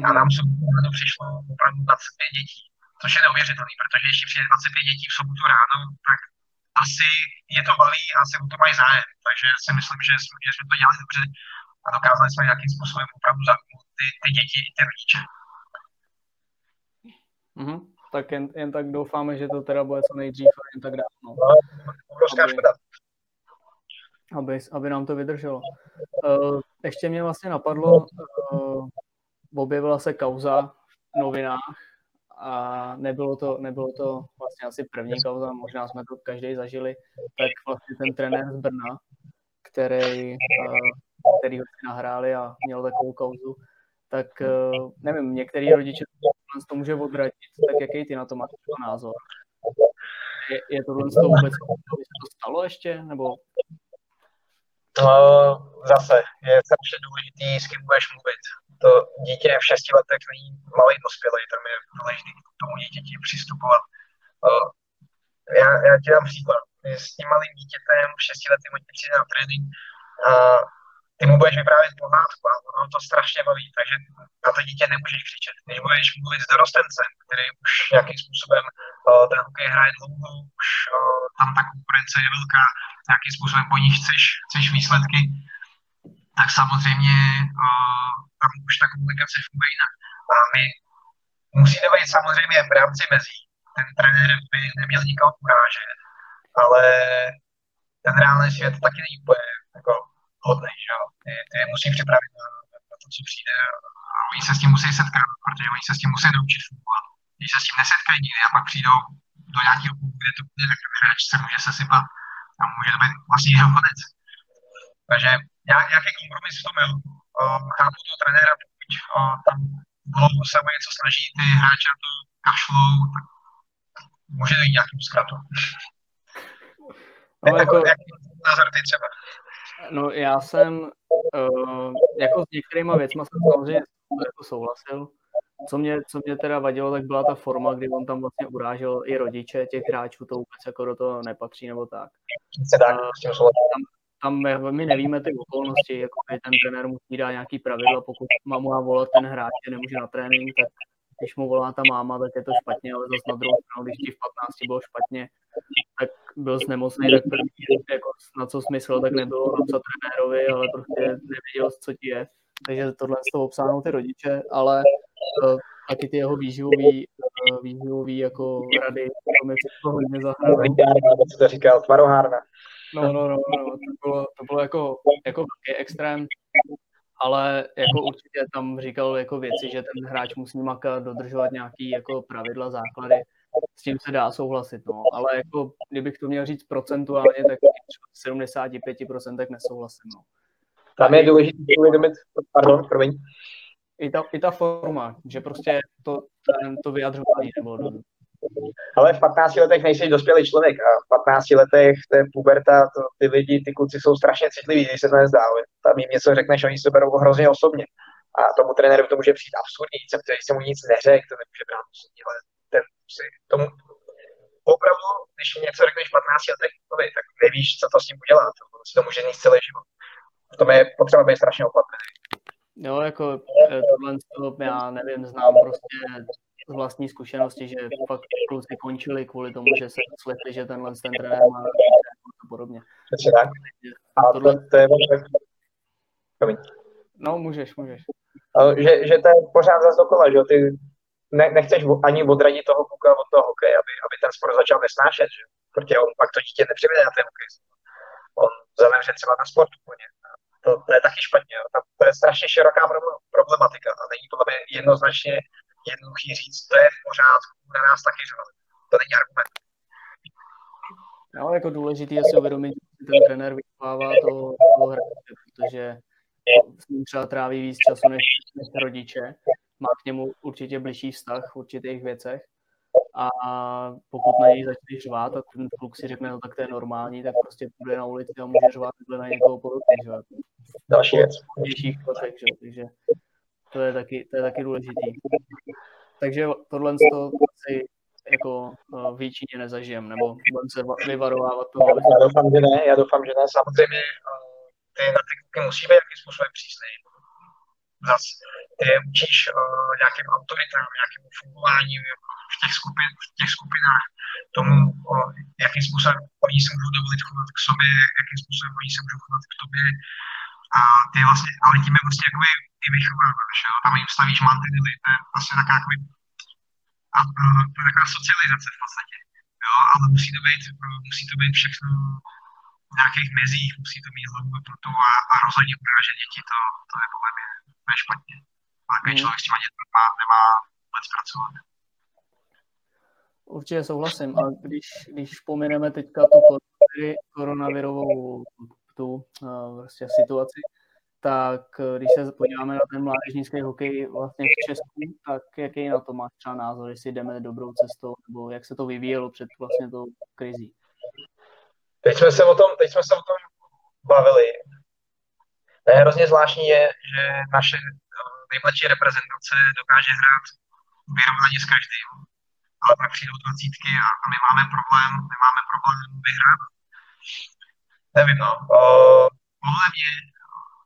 A nám v sobotu ráno přišlo opravdu 25 dětí, což je neuvěřitelné, protože ještě přijde 25 dětí v sobotu ráno, tak asi je to baví a asi o to mají zájem. Takže si myslím, že jsme, že jsme to dělali dobře a dokázali jsme nějakým způsobem opravdu zaujmout ty, ty děti i ty rodiče. Mm-hmm. Tak jen, jen tak doufáme, že to teda bude co nejdřív a jen tak dávno. No, obrovská aby, škoda. Aby, aby nám to vydrželo. Uh, ještě mě vlastně napadlo, uh, objevila se kauza v novinách a nebylo to, nebylo to vlastně asi první kauza, možná jsme to každý zažili, tak vlastně ten trenér z Brna, který, který ho nahráli a měl takovou kauzu, tak nevím, některý rodiče to může odradit, tak jaký ty na to máš názor? Je, je toho vůbec, to stalo ještě, nebo No, zase je strašně důležitý, s kým budeš mluvit. To dítě v šesti letech není malý dospělý, tam je důležité k tomu dítěti přistupovat. Já, já ti dám příklad. S tím malým dítětem v šesti letech ti přijde na trénink a ty mu budeš vyprávět pohádku a ono to strašně baví, takže na to dítě nemůžeš křičet. Když budeš mluvit s dorostencem, který už nějakým způsobem uh, ten hokej hraje dlouho, už uh, tam ta konkurence je velká, nějakým způsobem po nich chceš, chceš výsledky, tak samozřejmě uh, tam už ta komunikace funguje jinak. A my musí to být samozřejmě v rámci mezí. Ten trenér by neměl nikoho urážet, ale ten reálný svět taky není úplně jako hodný, že jo. Ty, ty musí připravit na, na to, co přijde a oni se s tím musí setkat, protože oni se s tím musí naučit fungovat. Když se s tím nesetkají nikdy a pak přijdou do nějakého klubu, kde to bude tak hráč se může sesypat a může to být vlastně jeho konec. Takže nějaký kompromis v tom je. Chápu toho trenéra, pokud tam dlouho se o něco snaží, ty hráči na to kašlou, tak může dojít nějakým zkratu. No, jako, jak názor ty třeba? No já jsem uh, jako s některýma věcma jsem samozřejmě jako souhlasil. Co mě, co mě teda vadilo, tak byla ta forma, kdy on tam vlastně urážel i rodiče těch hráčů, to vůbec jako do toho nepatří nebo tak. Uh, tam, tam my nevíme ty okolnosti, jako ten trenér musí dát nějaký pravidla, pokud mamu má volat ten hráč, nemůže na trénink, tak když mu volá ta máma, tak je to špatně, ale zase na druhou stranu, když ti v 15 bylo špatně, tak byl nemocný, tak první, jako na co smysl, tak nebylo napsat trenérovi, ale prostě nevěděl, co ti je. Takže tohle z toho obsáhnou ty rodiče, ale uh, taky ty jeho výživový, uh, výživový jako rady, to mi to hodně co to říkal, tvarohárna. No, no, no, no, to bylo, to bylo jako, jako velký extrém, ale jako určitě tam říkal jako věci, že ten hráč musí makat, dodržovat nějaký jako pravidla, základy, s tím se dá souhlasit, no. ale jako, kdybych to měl říct procentuálně, tak 75% tak nesouhlasím. No. Tam je důležité uvědomit, pardon, promiň. I ta, I ta forma, že prostě to, ten, to vyjadřování nebylo dobré. Ale v 15 letech nejsi dospělý člověk a v 15 letech to je puberta, to, ty lidi, ty kluci jsou strašně citliví, když se to nezdá. Tam jim něco řekneš, oni se berou hrozně osobně. A tomu trenérovi to může přijít absurdní, který se mu nic neřekl, to nemůže brát osobně, ale ten si tomu opravdu, když něco řekneš v 15 letech, tak nevíš, co to s ním udělá, to si to může níst celý život. V tom je potřeba být strašně opatrný. Jo, jako eh, tohle, já nevím, znám prostě z vlastní zkušenosti, že fakt kluci končili kvůli tomu, že se slepli, že tenhle ten trenér má a podobně. tak. A tohle... to, to je Promiň. No, můžeš, můžeš. Že, že to je pořád zase dokola, že ty ne, nechceš ani odradit toho kluka od toho hokeje, aby, aby ten sport začal nesnášet, že? protože on pak to dítě nepřivede na ten hokej. On zavře třeba na sport úplně. To, to je taky špatně. Jo. To je strašně široká problematika a není to jednoznačně jednoduchý říct, to je v pořádku, na nás taky, že to není argument. No, jako důležité je si uvědomit, že ten trenér vychovává toho, toho hráče, protože s ním třeba tráví víc času než, než rodiče, má k němu určitě blížší vztah v určitých věcech a pokud na něj začne řvát a ten kluk si řekne, no tak to je normální, tak prostě půjde na ulici a může řvát na někoho podobně, že Další věc. že? Takže to je taky, to je taky důležitý. Takže tohle to asi jako uh, v Číně nezažijem, nebo budeme se vyvarovávat toho. Já doufám, že ne, já doufám, že ne. Samozřejmě uh, ty na ty kluky musí být jakým způsobem přísný. Zas ty je učíš uh, nějakým autoritám, nějakému fungování v těch, skupin, v těch skupinách, tomu, uh, jakým způsobem oni se můžou dovolit chovat k sobě, jakým způsobem oni se můžou chovat k tobě. A ty vlastně, ale tím je vlastně jakoby ty vychováváš, jo? tam jim stavíš mantinely, to je vlastně taková, jakoby, a, uh, to je taková socializace v podstatě. Jo, ale musí to být, musí to být všechno v nějakých mezích, musí to mít hlavu pro to a, a rozhodně urážet děti, to, to je podle mě to je špatně. A když mm. člověk s těma dětmi nemá, nemá vůbec pracovat. Určitě souhlasím. A když, když pomineme teďka tu koronavirovou tu vlastně situaci, tak eh, když se podíváme na ten mládežnický hokej vlastně v Česku, tak jaký na to máš třeba názor, jestli jdeme dobrou cestou, nebo jak se to vyvíjelo před vlastně tou krizí? Teď jsme se o tom, teď jsme se o tom bavili. To je hrozně zvláštní je, že naše eh, nejmladší reprezentace dokáže hrát vyrovnaně s každým. Ale pak přijdou dvacítky a, a my máme problém, my máme problém vyhrát. Nevím, no. Podle mě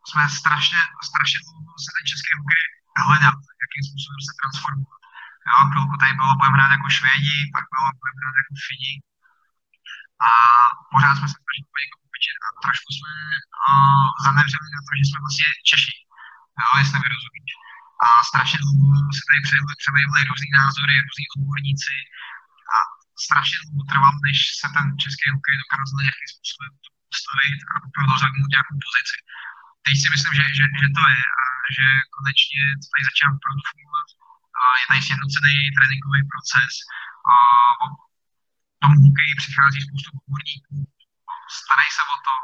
jsme strašně, strašně se ten český hokej hledat, jakým způsobem se transformovat. Jo, chvilku tady bylo, budeme hrát jako Švédi, pak bylo, budeme hrát jako Fini. A pořád jsme se snažili po pečet a trošku jsme uh, zanevřeli na to, že jsme vlastně Češi. Jo, jestli mi rozumíš. A strašně dlouho se tady přelejvali různý názory, různí odborníci a strašně dlouho trvalo, než se ten český hokej dokázal nějakým způsobem postavit a opravdu zaujmout nějakou pozici teď si myslím, že, že, že to je a že konečně to tady začíná opravdu fungovat. A je tady sjednocený tréninkový proces. A o tom hokeji přichází spoustu odborníků, starají se o to,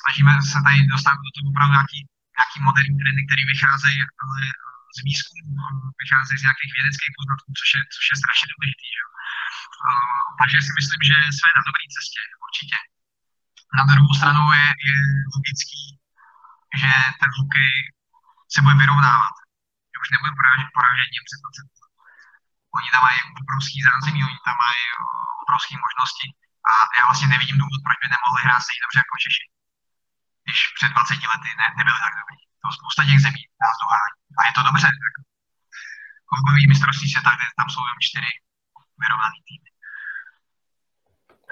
snažíme se tady dostat do toho opravdu nějaký, nějaký moderní trendy, které vycházejí ale z výzkumu, vycházejí z nějakých vědeckých poznatků, což je, což je strašně důležité. Že? takže si myslím, že jsme na dobré cestě, určitě. Na druhou stranu je, je logický, že ten hokej se bude vyrovnávat. Že už nebude porážet, porážet Němce 20 Oni tam mají obrovský zázemí, oni tam mají obrovské možnosti a já vlastně nevidím důvod, proč by nemohli hrát stejně dobře jako Češi. Když před 20 lety ne, nebyli tak dobří. To spousta těch zemí nás dohání. A je to dobře. Tak hokejový mistrovství světa, kde tam jsou jen čtyři vyrovnaný týmy.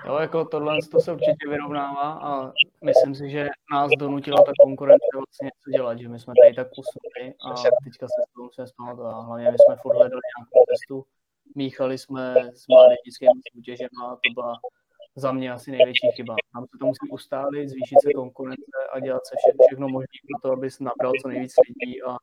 Jo, jako tohle to se určitě vyrovnává a myslím si, že nás donutila ta konkurence vlastně něco dělat, že my jsme tady tak posunuli a teďka se toho musíme spát a hlavně my jsme furt hledali nějakou cestu. Míchali jsme s mládežnickými soutěžemi a to byla za mě asi největší chyba. Tam se to musí ustálit, zvýšit se konkurence a dělat se vše, všechno možné pro to, aby nabral co nejvíc lidí a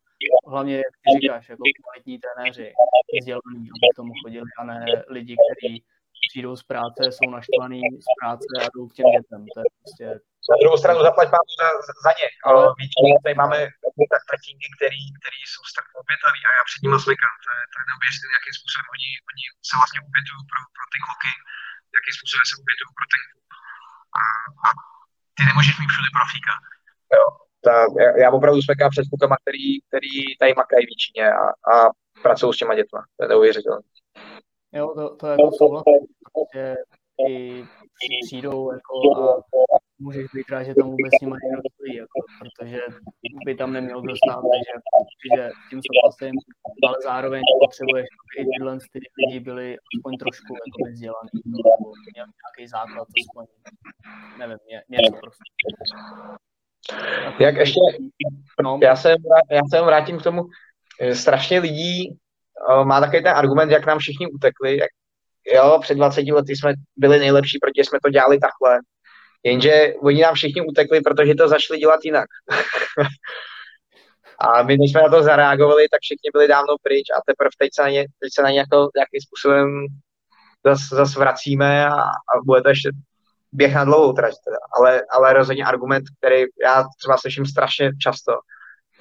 hlavně, jak ty říkáš, jako kvalitní trenéři, vzdělaní, aby k tomu chodili a ne lidi, kteří přijdou z práce, jsou naštvaný z práce a jdou k těm dětem. To je prostě... Na druhou stranu zaplať mám za, za ně. Ale většinou tady máme tak tatínky, který, který jsou strašně obětaví a já před nimi smekám. To je, to je neuvěřitelné, jakým způsobem oni, oni se vlastně obětují pro, pro ty kluky, jakým způsobem se obětují pro ten klub. A, a ty nemůžeš mít všude profíka. Jo. Ta, já, já opravdu smekám před klukama, který, který tady makají většině a, a pracují s těma dětma. To je neuvěřitelné. Jo, to, to jako souhlasím, že i přijdou jako a můžeš být rád, že tam vůbec s nimi někdo stojí, jako, protože by tam neměl kdo stát, takže že tím souhlasím, ale zároveň potřebuješ, aby i tyhle ty lidi byli aspoň trošku jako vzdělaný, nebo nějaký základ, aspoň, nevím, něco prostě. Jak ještě, no, já, se, já se vrátím k tomu, strašně lidí má takový ten argument, jak nám všichni utekli, jak, jo, před 20 lety jsme byli nejlepší, protože jsme to dělali takhle. Jenže oni nám všichni utekli, protože to začali dělat jinak. a my, když jsme na to zareagovali, tak všichni byli dávno pryč a teprve teď se na ně, teď se na ně jako, nějakým způsobem zase zas vracíme a, a bude to ještě běh na dlouhou trať. Ale, ale rozhodně argument, který já třeba slyším strašně často,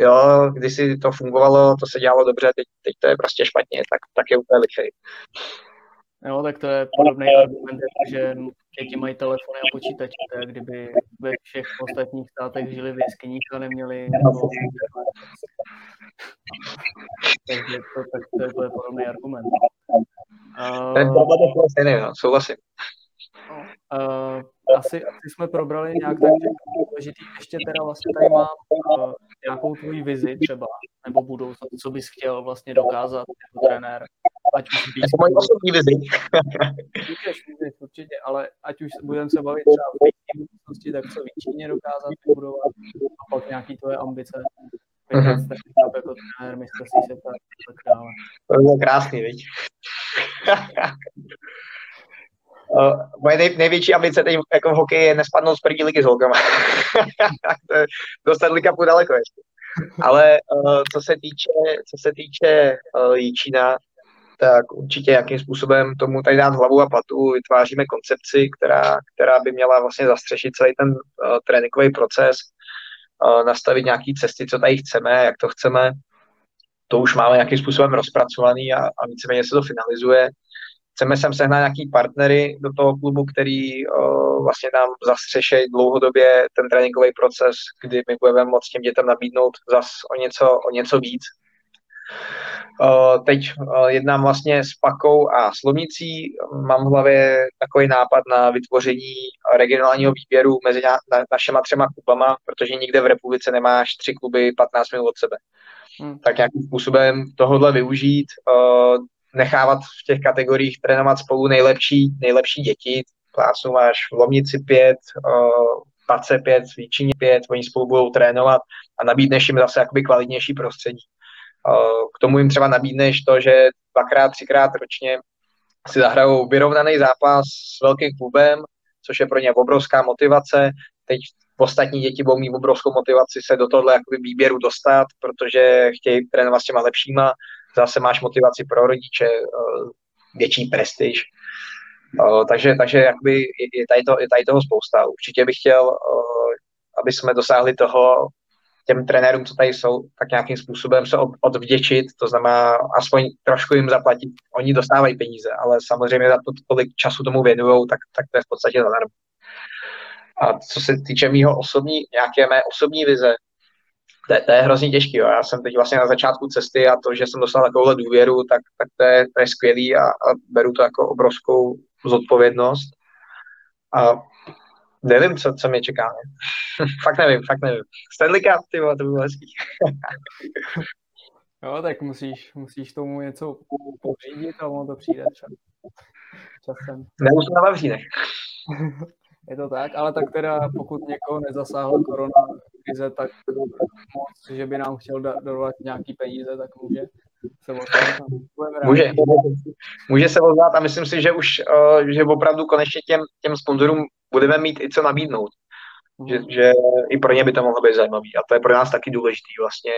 jo, když si to fungovalo, to se dělalo dobře, teď, teď to je prostě špatně, tak, tak je úplně lichý. Jo, tak to je podobný argument, že děti mají telefony a počítače, tak kdyby ve všech ostatních státech žili v jeskyních a neměli jako, takže to, tak to, je, to je podobný argument. Uh, Ten je stejný, no, souhlasím. Uh, asi, asi jsme probrali nějak tak důležitý. Ještě teda vlastně tady mám uh, nějakou tvoji vizi třeba, nebo budoucnost, co bys chtěl vlastně dokázat jako trenér. Ať už víc. Jako moje osobní vizi. můžeš, můžeš, určitě, ale ať už budeme se bavit třeba v budoucnosti, tak co Číně dokázat vybudovat a pak nějaký tvoje ambice. Mm-hmm. jako trenér, mistrovství se tak dále. To bylo krásný, viď? Uh, moje nej, největší ambice teď jako v hokeji je nespadnout z první ligy s holkama. dostat liga daleko ještě. Ale uh, co se týče, co se týče uh, Jíčína, tak určitě jakým způsobem tomu tady dát hlavu a patu, vytváříme koncepci, která, která by měla vlastně zastřešit celý ten uh, tréninkový proces, uh, nastavit nějaké cesty, co tady chceme, jak to chceme. To už máme nějakým způsobem rozpracovaný a, a víceméně se to finalizuje. Chceme sem sehnat nějaký partnery do toho klubu, který uh, vlastně nám zastřešejí dlouhodobě ten tréninkový proces, kdy my budeme moct těm dětem nabídnout zas o něco, o něco víc. Uh, teď uh, jednám vlastně s Pakou a Slomnicí. Mám v hlavě takový nápad na vytvoření regionálního výběru mezi na, na, našima třema klubama, protože nikde v republice nemáš tři kluby 15 minut od sebe. Hmm. Tak nějakým způsobem tohohle využít, uh, nechávat v těch kategoriích trénovat spolu nejlepší, nejlepší děti. Plácnu máš v Lomnici pět, Pace pět, v Jíčině pět, oni spolu budou trénovat a nabídneš jim zase jakoby kvalitnější prostředí. Uh, k tomu jim třeba nabídneš to, že dvakrát, třikrát ročně si zahrajou vyrovnaný zápas s velkým klubem, což je pro ně obrovská motivace. Teď ostatní děti budou mít obrovskou motivaci se do tohle jakoby výběru dostat, protože chtějí trénovat s těma lepšíma zase máš motivaci pro rodiče, eh, větší prestiž. Eh, takže, takže jakoby je, tady to, je tady toho spousta. Určitě bych chtěl, eh, aby jsme dosáhli toho, těm trenérům, co tady jsou, tak nějakým způsobem se odvděčit, to znamená aspoň trošku jim zaplatit. Oni dostávají peníze, ale samozřejmě za to, kolik času tomu věnují, tak, tak to je v podstatě zadarmo. A co se týče mýho osobní, nějaké mé osobní vize, to, to je hrozně těžký. Jo. Já jsem teď vlastně na začátku cesty a to, že jsem dostal takovouhle důvěru, tak, tak to, je, to je skvělý a, a beru to jako obrovskou zodpovědnost. A nevím, co, co mě čeká. Ne? fakt nevím, fakt nevím. Stanley Cup, ty to by bylo hezký. jo, tak musíš, musíš tomu něco pořídit a ono to přijde třeba. Časem. Na Vavřínech. Je to tak, ale tak teda pokud někoho nezasáhla korona krize, tak moc, že by nám chtěl darovat nějaký peníze, tak může se ozvat. Může, může se ozvat a myslím si, že už uh, že opravdu konečně těm, těm sponzorům budeme mít i co nabídnout. Mm. Že, že i pro ně by to mohlo být zajímavý. A to je pro nás taky důležité vlastně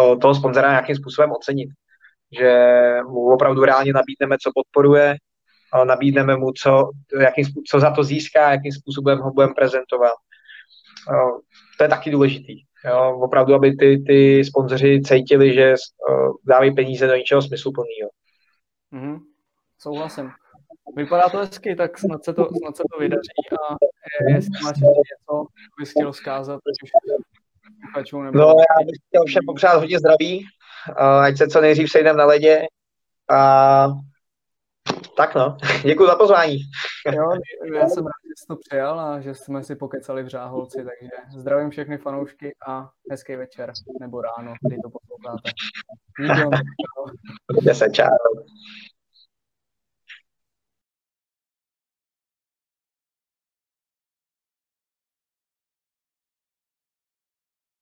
uh, toho sponzora nějakým způsobem ocenit. Že mu opravdu reálně nabídneme, co podporuje, nabídneme mu, co, jakým, co za to získá, jakým způsobem ho budeme prezentovat. To je taky důležitý. Jo, opravdu, aby ty, ty sponzoři cítili, že uh, dávají peníze do něčeho smysluplného. Mm-hmm. Souhlasím. Vypadá to hezky, tak snad se to, snad se to vydaří a jestli máš něco, bys chtěl zkázat, nebo... No, já bych chtěl všem popřát hodně zdraví, ať se co nejdřív sejdeme na ledě a tak no, děkuji za pozvání. Jo, já jsem rád, že jsi to přijal a že jsme si pokecali v Řáholci, takže zdravím všechny fanoušky a hezký večer nebo ráno, kdy to posloucháte. Díky. se, čau.